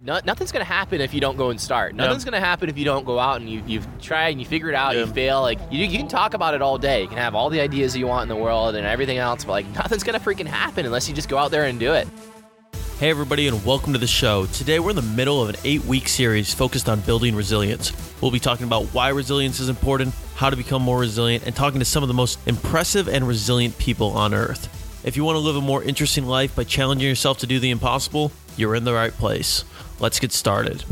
No, nothing's going to happen if you don't go and start. Nothing's going to happen if you don't go out and you, you try and you figure it out, Yeah. you fail. Like, you, you can talk about it all day. You can have all the ideas you want in the world and everything else, but, like, nothing's going to freaking happen unless you just go out there and do it. Hey, everybody, and welcome to the show. Today, we're in the middle of an eight week series focused on building resilience. We'll be talking about why resilience is important, how to become more resilient, and talking to some of the most impressive and resilient people on earth. If you want to live a more interesting life by challenging yourself to do the impossible, you're in the right place. Let's get started.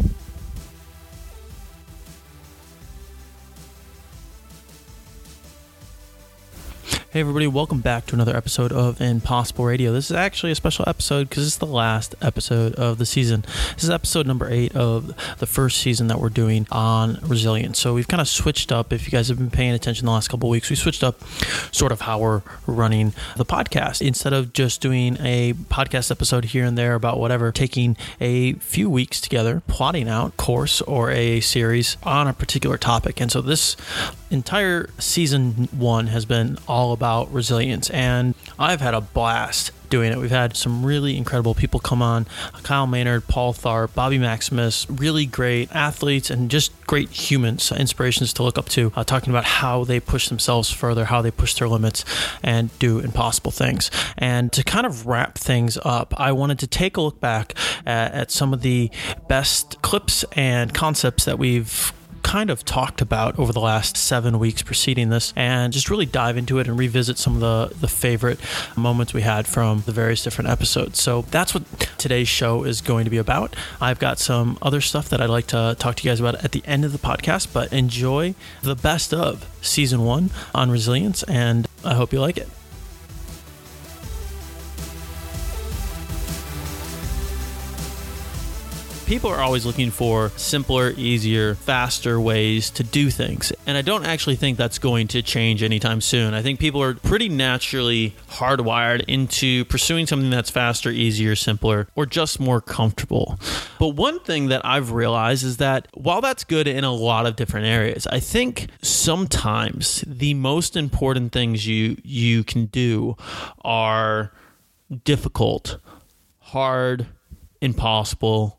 Hey, everybody, welcome back to another episode of Impossible Radio. This is actually a special episode because it's the last episode of the season. This is episode number eight of the first season that we're doing on resilience. So we've kind of switched up. If you guys have been paying attention the last couple weeks, we switched up sort of how we're running the podcast. Instead of just doing a podcast episode here and there about whatever, taking a few weeks together, plotting out course or a series on a particular topic. And so this entire season one has been all about resilience, and I've had a blast doing it. We've had some really incredible people come on Kyle Maynard, Paul Tharp, Bobby Maximus, really great athletes and just great humans, inspirations to look up to, uh, talking about how they push themselves further, how they push their limits, and do impossible things. And to kind of wrap things up, I wanted to take a look back at, at some of the best clips and concepts that we've kind of talked about over the last seven weeks preceding this and just really dive into it and revisit some of the, the favorite moments we had from the various different episodes. So that's what today's show is going to be about. I've got some other stuff that I'd like to talk to you guys about at the end of the podcast, but enjoy the best of season one on resilience, and I hope you like it. People are always looking for simpler, easier, faster ways to do things. And I don't actually think that's going to change anytime soon. I think people are pretty naturally hardwired into pursuing something that's faster, easier, simpler, or just more comfortable. But one thing that I've realized is that while that's good in a lot of different areas, I think sometimes the most important things you you can do are difficult, hard, impossible,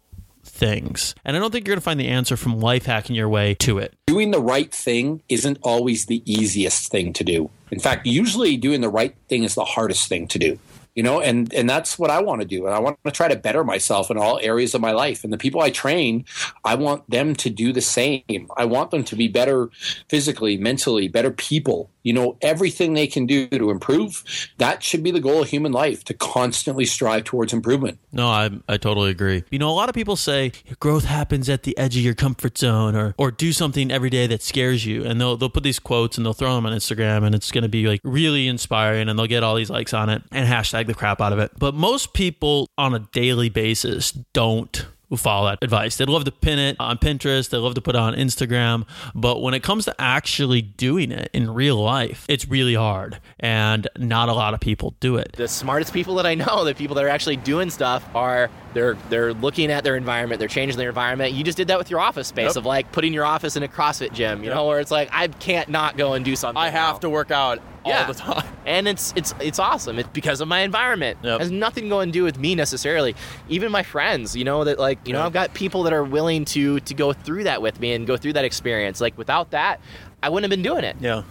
things. And I don't think you're going to find the answer from life hacking your way to it. Doing the right thing isn't always the easiest thing to do. In fact, usually doing the right thing is the hardest thing to do. You know, and and that's what I want to do. And I want to try to better myself in all areas of my life. And the people I train, I want them to do the same. I want them to be better physically, mentally, better people. You know, everything they can do to improve, that should be the goal of human life, to constantly strive towards improvement. No, I, I totally agree. You know, a lot of people say growth happens at the edge of your comfort zone or, or do something every day that scares you. And they'll, they'll put these quotes and they'll throw them on Instagram and it's going to be like really inspiring and they'll get all these likes on it and hashtag the crap out of it. But most people on a daily basis don't follow that advice. They'd love to pin it on Pinterest, they love to put it on Instagram, but when it comes to actually doing it in real life, it's really hard and not a lot of people do it. The smartest people that I know, the people that are actually doing stuff, are they're they're looking at their environment, they're changing their environment. You just did that with your office space Yep. of like putting your office in a CrossFit gym, you Yep. know, where it's like I can't not go and do something. I have now. to work out Yeah. all the time. and it's it's it's awesome. It's because of my environment. Yep. It has nothing going to do with me necessarily. Even my friends, you know, that like you know, I've got people that are willing to to go through that with me and go through that experience. Like without that, I wouldn't have been doing it. Yeah.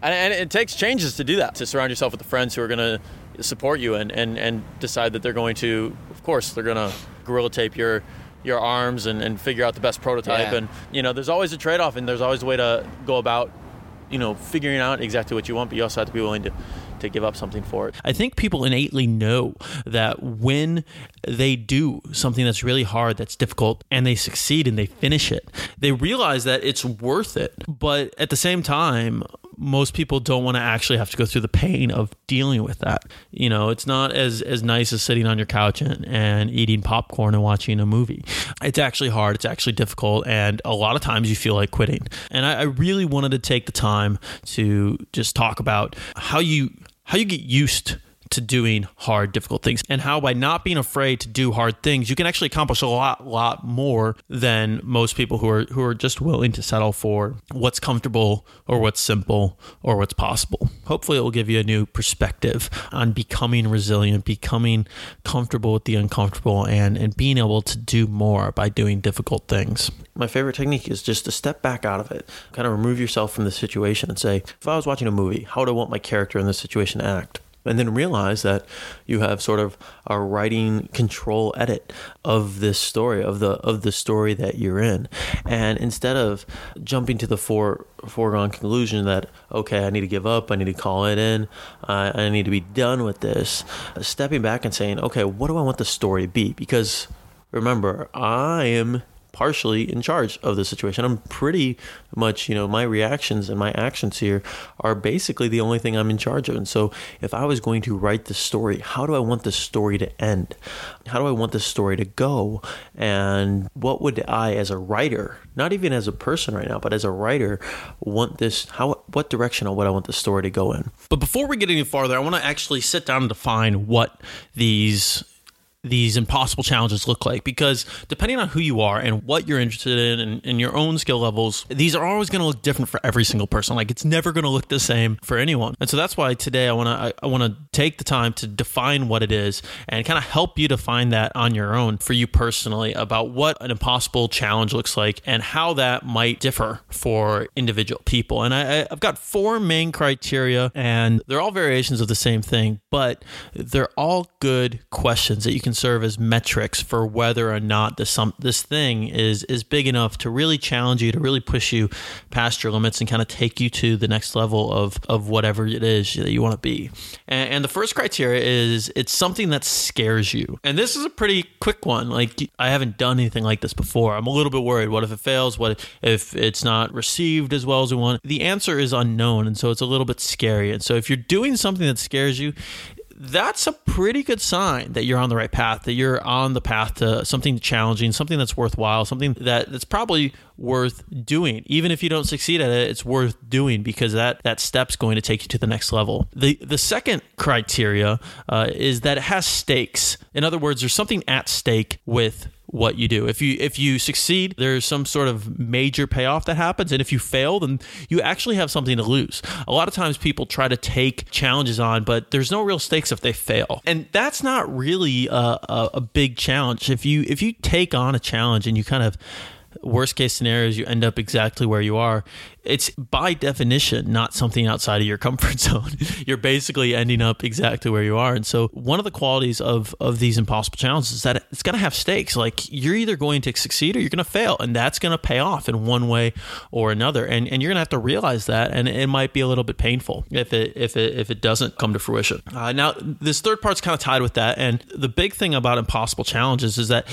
And, and it takes changes to do that, to surround yourself with the friends who are going to support you and, and, and decide that they're going to, of course, they're going to gorilla tape your your arms and, and figure out the best prototype. Yeah. And, you know, there's always a trade off and there's always a way to go about, you know, figuring out exactly what you want, but you also have to be willing to, to give up something for it. I think people innately know that when they do something that's really hard, that's difficult, and they succeed and they finish it, they realize that it's worth it. But at the same time, most people don't want to actually have to go through the pain of dealing with that. You know, it's not as as nice as sitting on your couch and, and eating popcorn and watching a movie. It's actually hard. It's actually difficult, and a lot of times you feel like quitting. And I, I really wanted to take the time to just talk about how you how you get used to doing hard, difficult things, and how by not being afraid to do hard things, you can actually accomplish a lot, lot more than most people who are who are just willing to settle for what's comfortable or what's simple or what's possible. Hopefully, it will give you a new perspective on becoming resilient, becoming comfortable with the uncomfortable, and and being able to do more by doing difficult things. My favorite technique is just to step back out of it, kind of remove yourself from the situation, and say, if I was watching a movie, how would I want my character in this situation to act? And then realize that you have sort of a writing control edit of this story of the of the story that you're in. And instead of jumping to the fore, foregone conclusion that okay i need to give up i need to call it in uh, i need to be done with this stepping back and saying okay what do i want the story to be? Because remember i am partially in charge of the situation. I'm pretty much, you know, my reactions and my actions here are basically the only thing I'm in charge of. And so if I was going to write the story, how do I want the story to end? How do I want the story to go? And what would I as a writer, not even as a person right now, but as a writer, want this how what direction would I want the story to go in? But before we get any farther, I want to actually sit down and define what these these impossible challenges look like. Because depending on who you are and what you're interested in and, and your own skill levels these are always going to look different for every single person. Like it's never going to look the same for anyone. And so that's why today i want to I, I want to take the time to define what it is and kind of help you define that on your own for you personally about what an impossible challenge looks like and how that might differ for individual people. And I, i've got four main criteria and they're all variations of the same thing but they're all good questions that you can can serve as metrics for whether or not this some this thing is is big enough to really challenge you, to really push you past your limits, and kind of take you to the next level of of whatever it is that you want to be. And, and the first criteria is it's something that scares you, and this is a pretty quick one. Like I haven't done anything like this before. I'm a little bit worried. What if it fails? What if it's not received as well as we want? The answer is unknown, and so it's a little bit scary. And so if you're doing something that scares you, that's a pretty good sign that you're on the right path, that you're on the path to something challenging, something that's worthwhile, something that, that's probably worth doing. Even if you don't succeed at it, it's worth doing because that, that step's going to take you to the next level. The, the second criteria uh, is that it has stakes. In other words, there's something at stake with what you do. If you if you succeed, there's some sort of major payoff that happens, and if you fail, then you actually have something to lose. A lot of times people try to take challenges on, but there's no real stakes if they fail, and that's not really a, a, a big challenge. If you if you take on a challenge and you kind of worst case scenarios you end up exactly where you are. It's by definition not something outside of your comfort zone. You're basically ending up exactly where you are. And so one of the qualities of of these impossible challenges is that it's going to have stakes. Like you're either going to succeed or you're going to fail and that's going to pay off in one way or another. And and you're going to have to realize that and it might be a little bit painful if it if it if it doesn't come to fruition. Uh, now this third part's kind of tied with that and the big thing about impossible challenges is that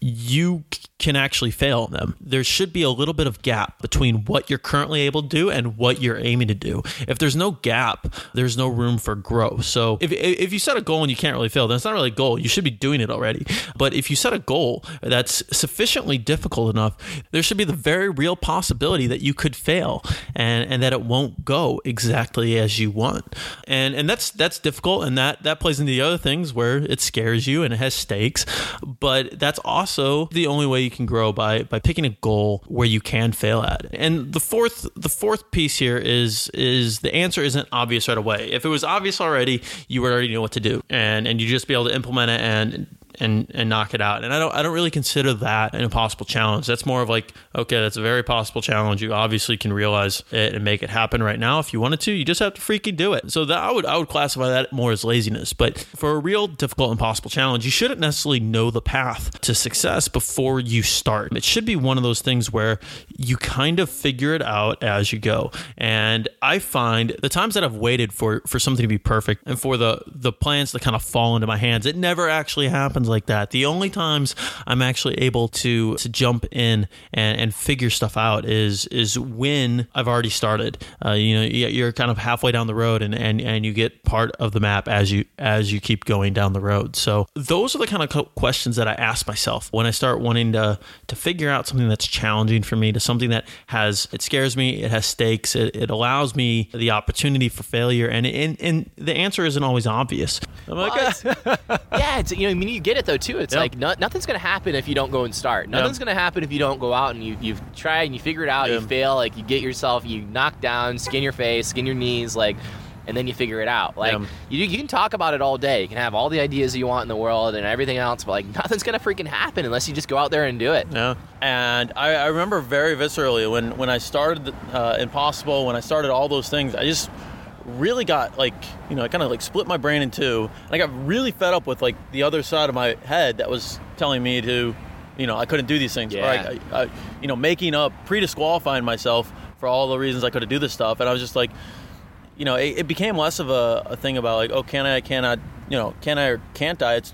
you can actually fail them. There should be a little bit of gap between what you're currently able to do and what you're aiming to do. If there's no gap, there's no room for growth. So if, if you set a goal and you can't really fail, then it's not really a goal. You should be doing it already. But if you set a goal that's sufficiently difficult enough, there should be the very real possibility that you could fail and, and that it won't go exactly as you want. And and that's that's difficult and that that plays into the other things where it scares you and it has stakes. But that's also the only way you can grow by by picking a goal where you can fail at. And the fourth the fourth piece here is is the answer isn't obvious right away. If it was obvious already, you would already know what to do, and and you just be able to implement it and and and knock it out. And I don't I don't really consider that an impossible challenge. That's more of like okay, that's a very possible challenge. You obviously can realize it and make it happen right now if you wanted to. You just have to freaking do it. So that I would I would classify that more as laziness. But for a real difficult impossible challenge, you shouldn't necessarily know the path to success before you start. It should be one of those things where you kind of figure it out as you go. And I find the times that I've waited for for something to be perfect and for the the plans to kind of fall into my hands, it never actually happens situations like that, the only times I'm actually able to to jump in and, and figure stuff out is is when I've already started. Uh, you know, you're kind of halfway down the road, and, and and you get part of the map as you as you keep going down the road. So those are the kind of questions that I ask myself when I start wanting to to figure out something that's challenging for me, to something that has it scares me, it has stakes, it, it allows me the opportunity for failure, and and and the answer isn't always obvious. I'm like, Well, it's- yeah, it's you know, I mean, you get it though too. It's Yeah. like no, nothing's gonna happen if you don't go and start. Nothing's gonna happen if you don't go out and you you try and you figure it out. Yeah. You fail, like you get yourself, you knock down, skin your face, skin your knees, like. And then you figure it out. Like Yeah. you, you can talk about it all day. You can have all the ideas you want in the world and everything else, but like nothing's gonna freaking happen unless you just go out there and do it. Yeah, and I, I remember very viscerally when when I started uh, Impossible, when I started all those things, I just really got like you know I kind of like split my brain in two, and I got really fed up with like the other side of my head that was telling me to, you know, I couldn't do these things. Or Yeah. I, I, you know, making up, pre-disqualifying myself for all the reasons I couldn't do this stuff, and I was just like. You know, it, it became less of a, a thing about like, oh, can I, can I, you know, can I or can't I? It's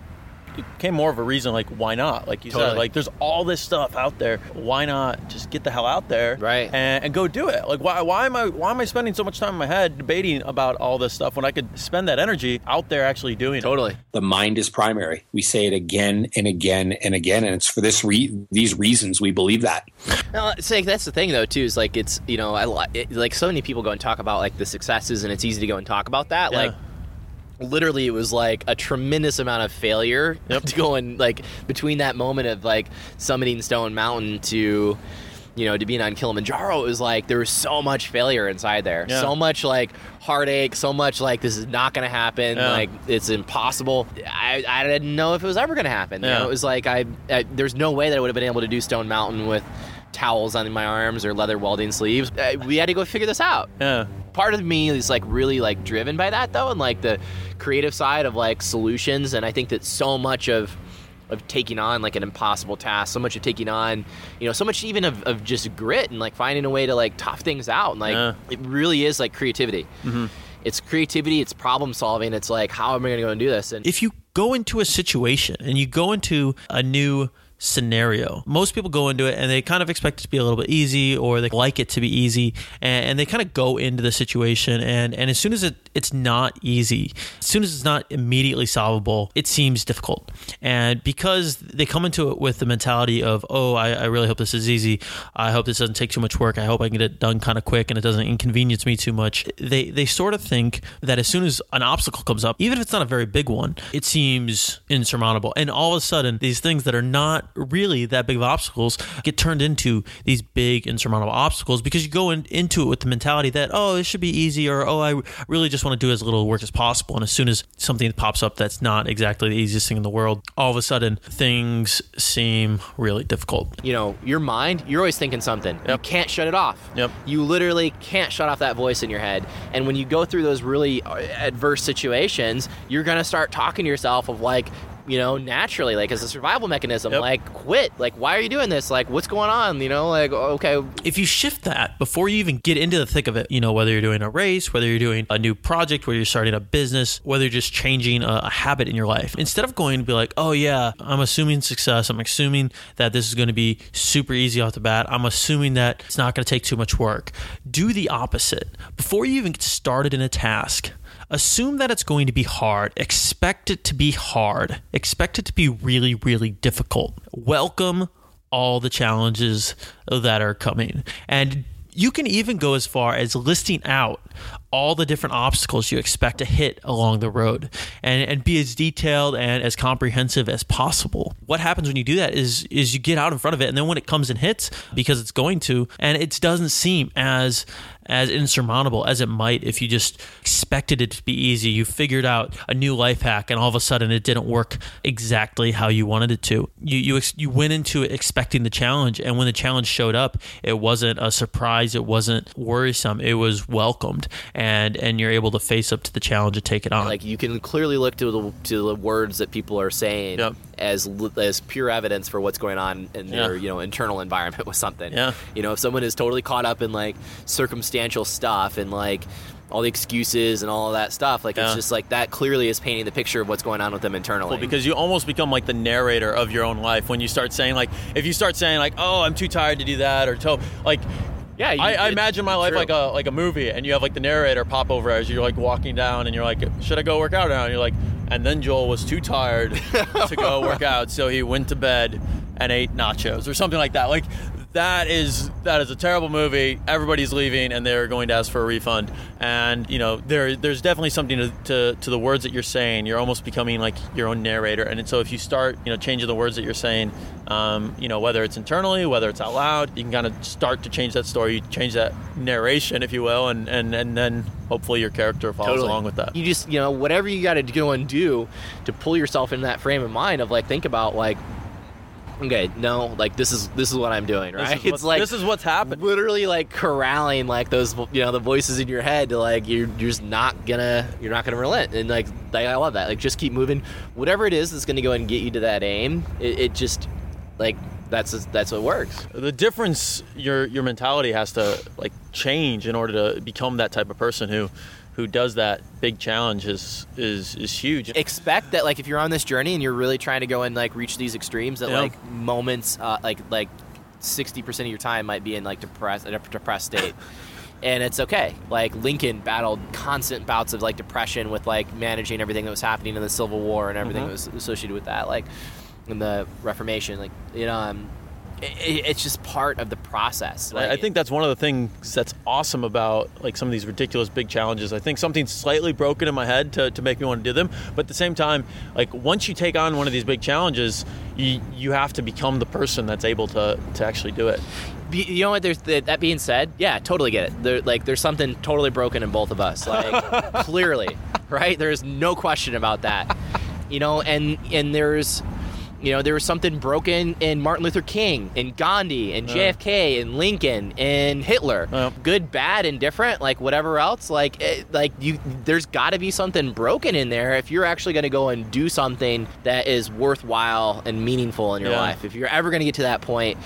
it became more of a reason like why not like you said like there's all this stuff out there why not just get the hell out there Right. and, and go do it like why, why am i why am i spending so much time in my head debating about all this stuff when i could spend that energy out there actually doing it Totally. The mind is primary. We say it again and again and again, and it's for this re- these reasons we believe that. No, it's like that's the thing though too. Is like it's you know I it, like so many people go and talk about like the successes, and it's easy to go and talk about that. Yeah. Like literally, it was like a tremendous amount of failure to go and like between that moment of like summiting Stone Mountain to. You know, to being on Kilimanjaro, it was like there was so much failure inside there, Yeah. so much like heartache, so much like this is not going to happen, Yeah. like it's impossible. I, I didn't know if it was ever going to happen. You know, it was like I, I there's no way that I would have been able to do Stone Mountain with towels on my arms or leather welding sleeves. Uh, We had to go figure this out. yeah Part of me is like really like driven by that though, and like the creative side of like solutions. And I think that so much of of taking on like an impossible task, so much of taking on, you know, so much even of, of just grit and like finding a way to like tough things out. And like Yeah. it really is like creativity. Mm-hmm. It's creativity. It's problem solving. It's like how am I going to go and do this? And if you go into a situation and you go into a new scenario, most people go into it and they kind of expect it to be a little bit easy or they like it to be easy and, and they kind of go into the situation. And, and as soon as it, it's not easy, as soon as it's not immediately solvable, it seems difficult. And because they come into it with the mentality of, oh, I, I really hope this is easy. I hope this doesn't take too much work. I hope I can get it done kind of quick and it doesn't inconvenience me too much. They they sort of think that as soon as an obstacle comes up, even if it's not a very big one, it seems insurmountable. And all of a sudden, these things that are not really that big of obstacles get turned into these big insurmountable obstacles because you go in, into it with the mentality that oh, this should be easy or oh, I really just want to do as little work as possible. And as soon as something pops up that's not exactly the easiest thing in the world, all of a sudden things seem really difficult. you know, your mind, you're always thinking something. You can't shut it off. Yep. You literally can't shut off that voice in your head. And when you go through those really uh, adverse situations, you're going to start talking to yourself of like, you know, naturally, like as a survival mechanism, Yep. like quit. Like, why are you doing this? Like, what's going on? You know, like, okay, if you shift that before you even get into the thick of it, you know, whether you're doing a race, whether you're doing a new project, whether you're starting a business, whether you're just changing a, a habit in your life, instead of going to be like, oh, yeah, I'm assuming success, I'm assuming that this is going to be super easy off the bat, I'm assuming that it's not going to take too much work, do the opposite. Before you even get started in a task, assume that it's going to be hard. Expect it to be hard. Expect it to be really, really difficult. Welcome all the challenges that are coming. And you can even go as far as listing out all the different obstacles you expect to hit along the road and, and be as detailed and as comprehensive as possible. What happens when you do that is is you get out in front of it and then when it comes and hits because it's going to and it doesn't seem as as insurmountable as it might if you just expected it to be easy. You figured out a new life hack, and all of a sudden it didn't work exactly how you wanted it to. You you ex- you went into it expecting the challenge, and when the challenge showed up, it wasn't a surprise. It wasn't worrisome. It was welcomed, and and you're able to face up to the challenge and take it on. like you can clearly look to the to the words that people are saying Yep. as as pure evidence for what's going on in their Yeah. you know internal environment with something. Yeah. You know, if someone is totally caught up in like circumstantial stuff and like all the excuses and all of that stuff. Like it's just like that clearly is painting the picture of what's going on with them internally. Well, because you almost become like the narrator of your own life when you start saying like, if you start saying like, "Oh, I'm too tired to do that," or "To," like, Yeah, you- I, I imagine my life true. like a like a movie, and you have like the narrator pop over as you're like walking down, and you're like, "Should I go work out now?" And you're like, and then Joel was too tired to go work out, so he went to bed and ate nachos or something like that. Like that is that is a terrible movie. Everybody's leaving, and they're going to ask for a refund. And you know, there there's definitely something to, to to the words that you're saying. You're almost becoming like your own narrator. And so if you start, you know, changing the words that you're saying, um, you know, whether it's internally, whether it's out loud, you can kind of start to change that story, you change that narration, if you will, and and and then hopefully your character follows Totally. along with that. You just, you know, whatever you got to go and do to pull yourself in that frame of mind of like, think about like, okay, no, like this is this is what I'm doing, right? it's like this is what's happening. literally like corralling like those, you know, the voices in your head to like you're, you're just not gonna you're not gonna relent, and like, I love that. Like just keep moving, whatever it is that's gonna go and get you to that aim. It, it just like that's that's what works. the difference your your mentality has to like change in order to become that type of person who who does that big challenge is is is huge. expect that like if you're on this journey and you're really trying to go and like reach these extremes that Yeah. like moments uh, like like 60% of your time might be in like depressed in a depressed state and it's okay like lincoln battled constant bouts of like depression with like managing everything that was happening in the civil war and everything Mhm. that was associated with that like in the reformation like you know um, it, it's just part of the process I- I think that's one of the things that's awesome about like some of these ridiculous big challenges. I think something's slightly broken in my head to, to make me want to do them, but at the same time, like once you take on one of these big challenges, you you have to become the person that's able to to actually do it. You know what? There's that that being said, yeah, totally get it. There, like, there's something totally broken in both of us. Like, clearly, right? There's no question about that. You know, and and there's, you know, there was something broken in Martin Luther King, in Gandhi, and Yeah. JFK, and Lincoln, and Hitler. Yeah. Good, bad, and different. Like whatever else. Like, it, like you, there's got to be something broken in there if you're actually going to go and do something that is worthwhile and meaningful in your Yeah. life. If you're ever going to get to that point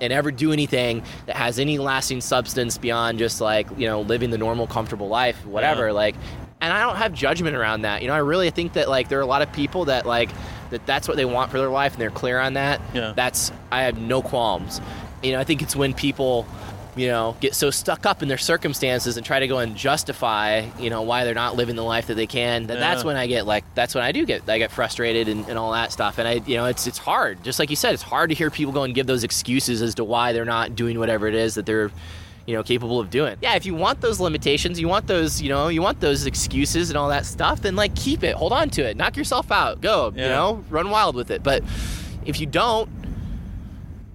and ever do anything that has any lasting substance beyond just like you know living the normal comfortable life whatever Yeah. like and i don't have judgment around that you know i really think that like there are a lot of people that like that that's what they want for their life and they're clear on that Yeah. that's i have no qualms. You know i think it's when people you know get so stuck up in their circumstances and try to go and justify you know why they're not living the life that they can that that's when i get like that's when i do get i get frustrated and, and all that stuff. And i you know it's it's hard. Just like you said it's hard to hear people go and give those excuses as to why they're not doing whatever it is that they're you know capable of doing. Yeah if you want those limitations you want those you know you want those excuses and all that stuff then like keep it. Hold on to it. Knock yourself out. Go you know? Run wild with it. But if you don't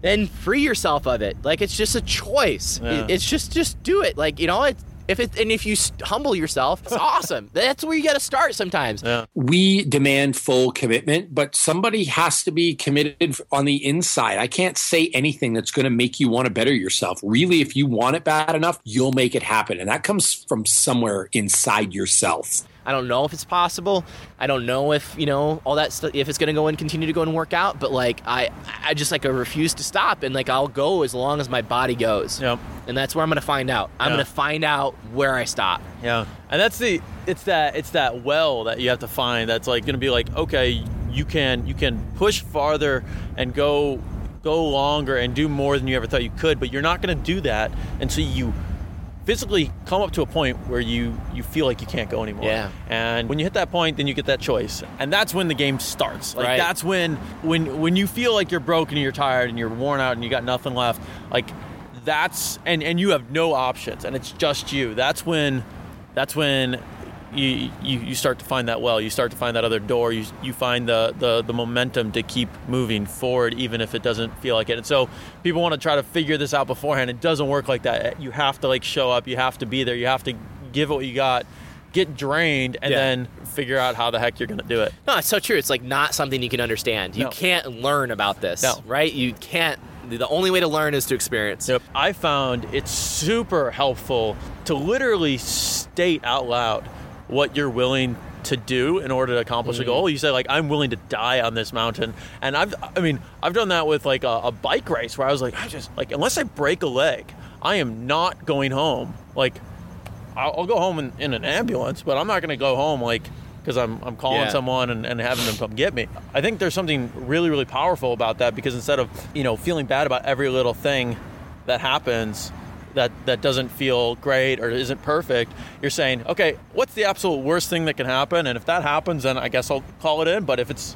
then free yourself of it. Like it's just a choice. Yeah. It's just just do it. Like you know it if it and if you humble yourself it's awesome that's where you got to start sometimes Yeah. we demand full commitment, but somebody has to be committed on the inside. I can't say anything that's going to make you want to better yourself. Really, if you want it bad enough, you'll make it happen. And that comes from somewhere inside yourself. I don't know if it's possible. I don't know if you know all that stuff. If it's gonna go and continue to go and work out, but like I, I just like I refuse to stop, and like I'll go as long as my body goes. Yep. And that's where I'm gonna find out. I'm Yeah. gonna find out where I stop. Yeah, and that's the it's that it's that well that you have to find that's like going to be like okay, you can you can push farther and go go longer and do more than you ever thought you could, but you're not going to do that until you physically come up to a point where you you feel like you can't go anymore. Yeah. And when you hit that point, then you get that choice, and that's when the game starts. Like Right. that's when when when you feel like you're broken and you're tired and you're worn out and you got nothing left. Like that's and and you have no options and it's just you. That's when that's when you, you you start to find that well. You start to find that other door. You you find the the the momentum to keep moving forward, even if it doesn't feel like it. And so people want to try to figure this out beforehand. It doesn't work like that. You have to like show up. You have to be there. You have to give what you got. Get drained and Yeah. then figure out how the heck you're going to do it. No, it's so true. It's like not something you can understand. You No. can't learn about this, No. right? You can't. The only way to learn is to experience. Yep. I found it's super helpful to literally state out loud what you're willing to do in order to accomplish a mm. goal. You say like I'm willing to die on this mountain, and I've I mean I've done that with like a, a bike race where I was like I just like unless I break a leg, I am not going home. Like I'll, I'll go home in, in an ambulance, but I'm not going to go home like because I'm, I'm calling Yeah. someone and, and having them come get me. I think there's something really, really powerful about that because instead of, you know, feeling bad about every little thing that happens that, that doesn't feel great or isn't perfect, you're saying, okay, what's the absolute worst thing that can happen? And if that happens, then I guess I'll call it in. But if it's,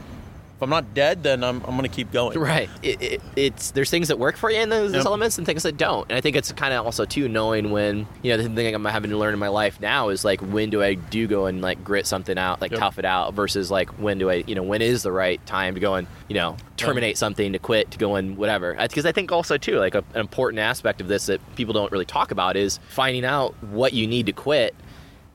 if I'm not dead, then I'm, I'm going to keep going. Right. It, it, it's there's things that work for you in those, those Yep. elements and things that don't. And I think it's kind of also too knowing when you know the thing I'm having to learn in my life now is like when do I do go and like grit something out, like Yep. tough it out, versus like when do I you know when is the right time to go and you know terminate something to quit to go and whatever. Because I think also too like a, an important aspect of this that people don't really talk about is finding out what you need to quit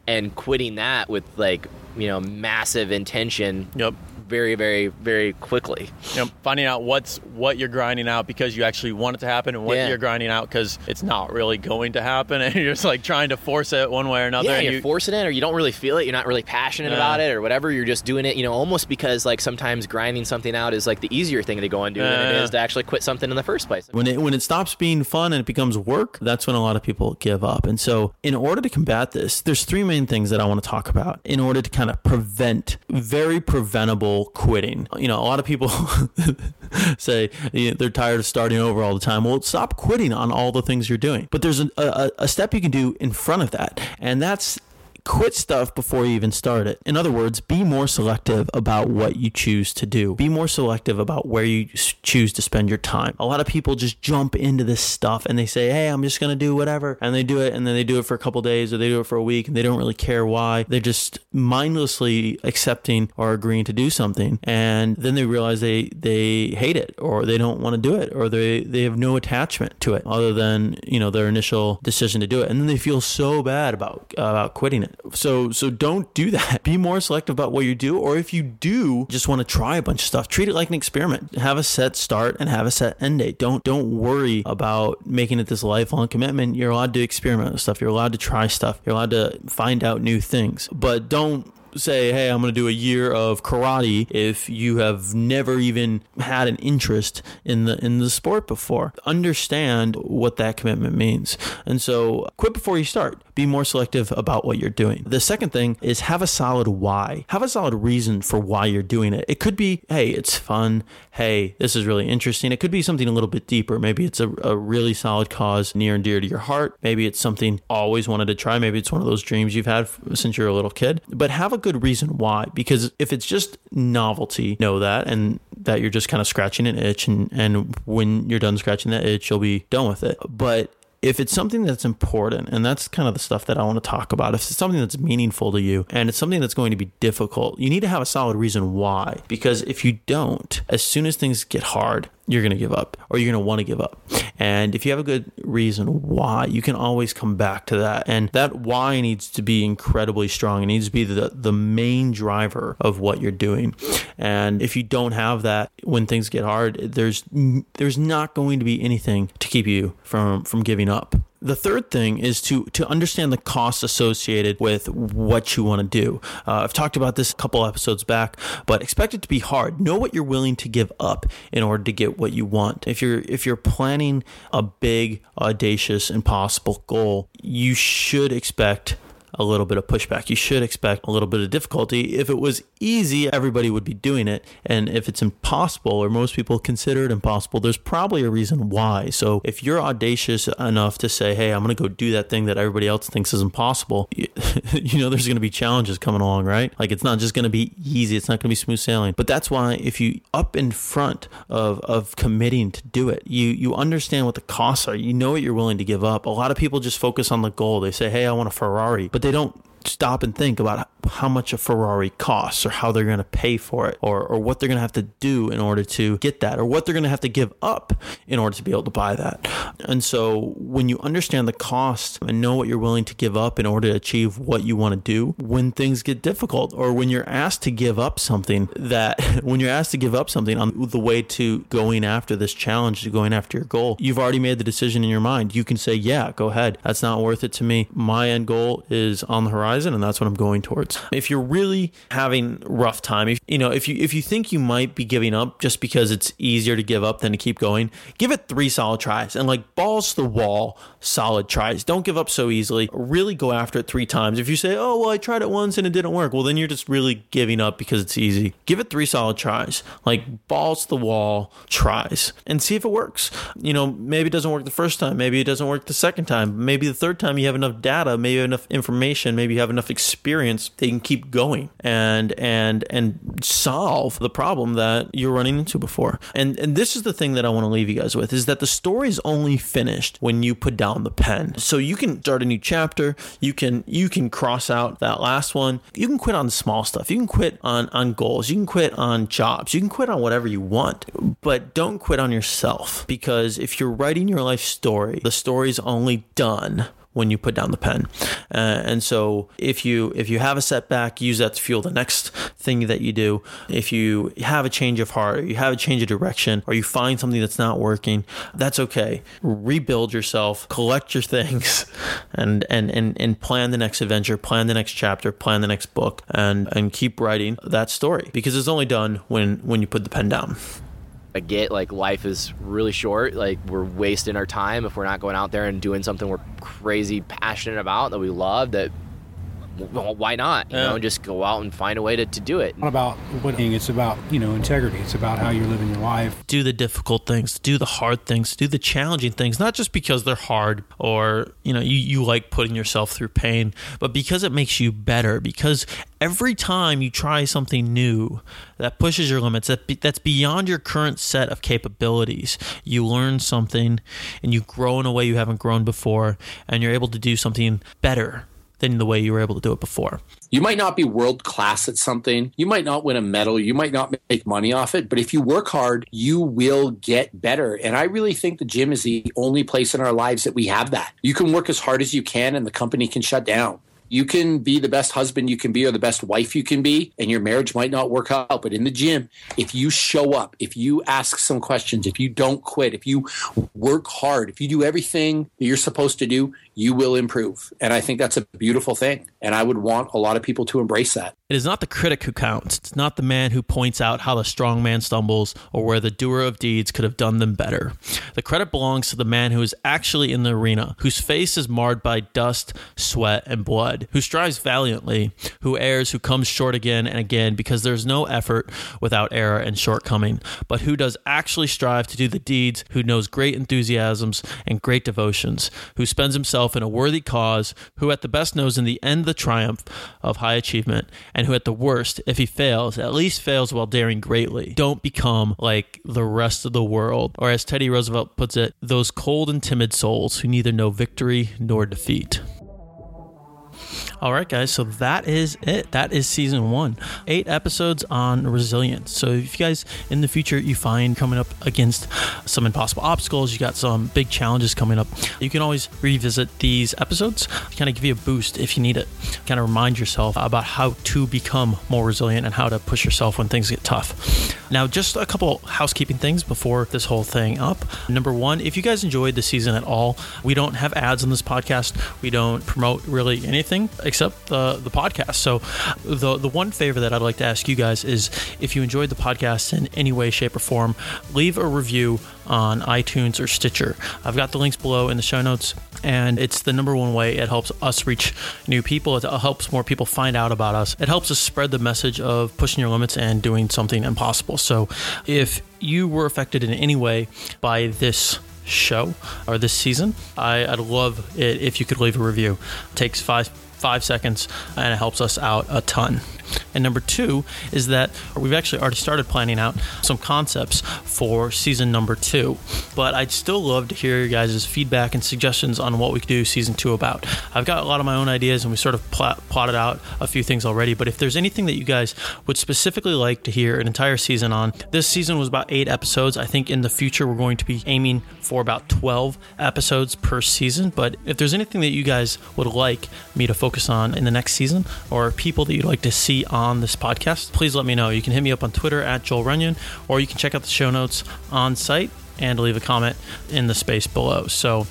and quitting that with like you know massive intention Yep. Very very very quickly. you know, finding out what's what you're grinding out because you actually want it to happen, and what Yeah. you're grinding out because it's not really going to happen, and you're just like trying to force it one way or another. Yeah, and you're you, forcing it, or you don't really feel it. You're not really passionate Yeah. about it, or whatever. You're just doing it, you know, almost because like sometimes grinding something out is like the easier thing to go and do than it is to actually quit something in the first place. When it when it stops being fun and it becomes work, that's when a lot of people give up. And so, in order to combat this, there's three main things that I want to talk about in order to kind of prevent very preventable quitting. You know, a lot of people say you know, they're tired of starting over all the time. Well, stop quitting on all the things you're doing. But there's a, a, a step you can do in front of that, and that's quit stuff before you even start it. In other words, be more selective about what you choose to do. Be more selective about where you choose to spend your time. A lot of people just jump into this stuff and they say, "Hey, I'm just going to do whatever." And they do it and then they do it for a couple days or they do it for a week and they don't really care why. They're just mindlessly accepting or agreeing to do something and then they realize they they hate it or they don't want to do it or they they have no attachment to it other than, you know, their initial decision to do it. And then they feel so bad about about quitting it. So so don't do that. Be more selective about what you do or if you do just want to try a bunch of stuff, treat it like an experiment. Have a set start and have a set end date. Don't don't worry about making it this lifelong commitment. You're allowed to experiment with stuff. You're allowed to try stuff. You're allowed to find out new things. But don't say, hey, I'm going to do a year of karate if you have never even had an interest in the in the sport before. Understand what that commitment means. And so quit before you start. Be more selective about what you're doing. The second thing is have a solid why. Have a solid reason for why you're doing it. It could be, hey, it's fun. Hey, this is really interesting. It could be something a little bit deeper. Maybe it's a, a really solid cause near and dear to your heart. Maybe it's something always wanted to try. Maybe it's one of those dreams you've had since you're a little kid. But have a good reason why. Because if it's just novelty, know that and that you're just kind of scratching an itch and, and when you're done scratching that itch, you'll be done with it. But if it's something that's important, and that's kind of the stuff that I want to talk about, if it's something that's meaningful to you and it's something that's going to be difficult, you need to have a solid reason why. Because if you don't, as soon as things get hard, you're going to give up or you're going to want to give up. And if you have a good reason why, you can always come back to that. And that why needs to be incredibly strong. It needs to be the, the main driver of what you're doing. And if you don't have that when things get hard, there's there's not going to be anything to keep you from from giving up. The third thing is to to understand the costs associated with what you want to do. Uh, I've talked about this a couple episodes back, but expect it to be hard. Know what you're willing to give up in order to get what you want. If you're if you're planning a big, audacious, impossible goal, you should expect a little bit of pushback. You should expect a little bit of difficulty. If it was easy, everybody would be doing it. And if it's impossible, or most people consider it impossible, there's probably a reason why. So if you're audacious enough to say, hey, I'm going to go do that thing that everybody else thinks is impossible, you, know, there's going to be challenges coming along, right? Like it's not just going to be easy, it's not going to be smooth sailing. But that's why if you up in front of, of committing to do it, you, you understand what the costs are, you know what you're willing to give up. A lot of people just focus on the goal. They say, hey, I want a Ferrari, but they don't stop and think about how much a Ferrari costs or how they're going to pay for it or, or what they're going to have to do in order to get that or what they're going to have to give up in order to be able to buy that. And so when you understand the cost and know what you're willing to give up in order to achieve what you want to do, when things get difficult or when you're asked to give up something that when you're asked to give up something on the way to going after this challenge, to going after your goal, you've already made the decision in your mind. You can say, yeah, go ahead. That's not worth it to me. My end goal is on the horizon and that's what I'm going towards. If you're really having rough time, if you know, if you if you think you might be giving up just because it's easier to give up than to keep going, give it 3 solid tries and like balls to the wall, solid tries. Don't give up so easily. Really go after it three times. If you say, oh, well, I tried it once and it didn't work, well, then you're just really giving up because it's easy. Give it three solid tries, like balls to the wall tries, and see if it works. You know, maybe it doesn't work the first time, maybe it doesn't work the second time, maybe the third time you have enough data, maybe enough information, maybe you have enough experience that you can keep going and and and solve the problem that you're running into before. And and this is the thing that I want to leave you guys with is that the story is only finished when you put down the pen. So you can start a new chapter, you can you can cross out that last one. You can quit on small stuff. You can quit on on goals. You can quit on jobs. You can quit on whatever you want. But don't quit on yourself because if you're writing your life story, the story's only done when you put down the pen. Uh, and so if you if you have a setback, use that to fuel the next thing that you do. If you have a change of heart, you have a change of direction, or you find something that's not working, that's okay. Rebuild yourself, collect your things, and and and and plan the next adventure, plan the next chapter, plan the next book, and and keep writing that story because it's only done when when you put the pen down. I get like life is really short. Like we're wasting our time if we're not going out there and doing something we're crazy passionate about that we love. That well, why not? You Yeah. know, just go out and find a way to, to do it. not about winning. It's about you know integrity. It's about how you're living your life. do the difficult things, do the hard things, do the challenging things, not just because they're hard or, you know, you, you like putting yourself through pain, but because it makes you better. Because every time you try something new that pushes your limits, that be, that's beyond your current set of capabilities, you learn something and you grow in a way you haven't grown before, and you're able to do something better than the way you were able to do it before. You might not be world class at something. You might not win a medal. You might not make money off it. But if you work hard, you will get better. And I really think the gym is the only place in our lives that we have that. You can work as hard as you can and the company can shut down. You can be the best husband you can be or the best wife you can be, and your marriage might not work out. But in the gym, if you show up, if you ask some questions, if you don't quit, if you work hard, if you do everything that you're supposed to do, you will improve. And I think that's a beautiful thing. And I would want a lot of people to embrace that. It is not the critic who counts. It's not the man who points out how the strong man stumbles or where the doer of deeds could have done them better. The credit belongs to the man who is actually in the arena, whose face is marred by dust, sweat, and blood, who strives valiantly, who errs, who comes short again and again because there's no effort without error and shortcoming, but who does actually strive to do the deeds, who knows great enthusiasms and great devotions, who spends himself in a worthy cause, who at the best knows in the end the triumph of high achievement, and who at the worst, if he fails, at least fails while daring greatly. Don't become like the rest of the world, or as Teddy Roosevelt puts it, those cold and timid souls who neither know victory nor defeat. All right, guys. So that is it. That is season one. Eight episodes on resilience. So if you guys in the future you find coming up against some impossible obstacles, you got some big challenges coming up, you can always revisit these episodes, kind of give you a boost if you need it. Kind of remind yourself about how to become more resilient and how to push yourself when things get tough. Now, just a couple housekeeping things before this whole thing up. Number one, if you guys enjoyed the season at all, we don't have ads on this podcast. We don't promote really anything except the the podcast. So, the the one favor that I'd like to ask you guys is if you enjoyed the podcast in any way, shape, or form, leave a review on iTunes or Stitcher. I've got the links below in the show notes, and it's the number one way it helps us reach new people. It helps more people find out about us. It helps us spread the message of pushing your limits and doing something impossible. So, if you were affected in any way by this show or this season, I, I'd love it if you could leave a review. It takes five five seconds and it helps us out a ton. And number two is that we've actually already started planning out some concepts for season number two. But I'd still love to hear your guys' feedback and suggestions on what we could do season two about. I've got a lot of my own ideas and we sort of plot, plotted out a few things already. But if there's anything that you guys would specifically like to hear an entire season on, this season was about eight episodes. I think in the future we're going to be aiming for about 12 episodes per season. But if there's anything that you guys would like me to focus on in the next season or people that you'd like to see on this podcast, please let me know. You can hit me up on Twitter at Joel Runyon, or you can check out the show notes on site and leave a comment in the space below. So,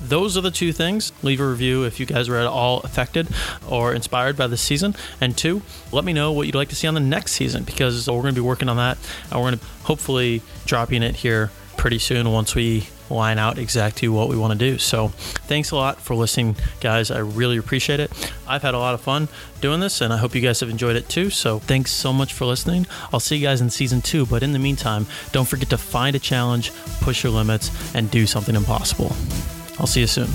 those are the two things. Leave a review if you guys were at all affected or inspired by this season. And two, let me know what you'd like to see on the next season because we're going to be working on that and we're going to hopefully dropping it here pretty soon once we line out exactly what we want to do. So, thanks a lot for listening, guys. I really appreciate it. I've had a lot of fun doing this, and I hope you guys have enjoyed it too. So, thanks so much for listening. I'll see you guys in season two, but in the meantime, don't forget to find a challenge, push your limits, and do something impossible. I'll see you soon.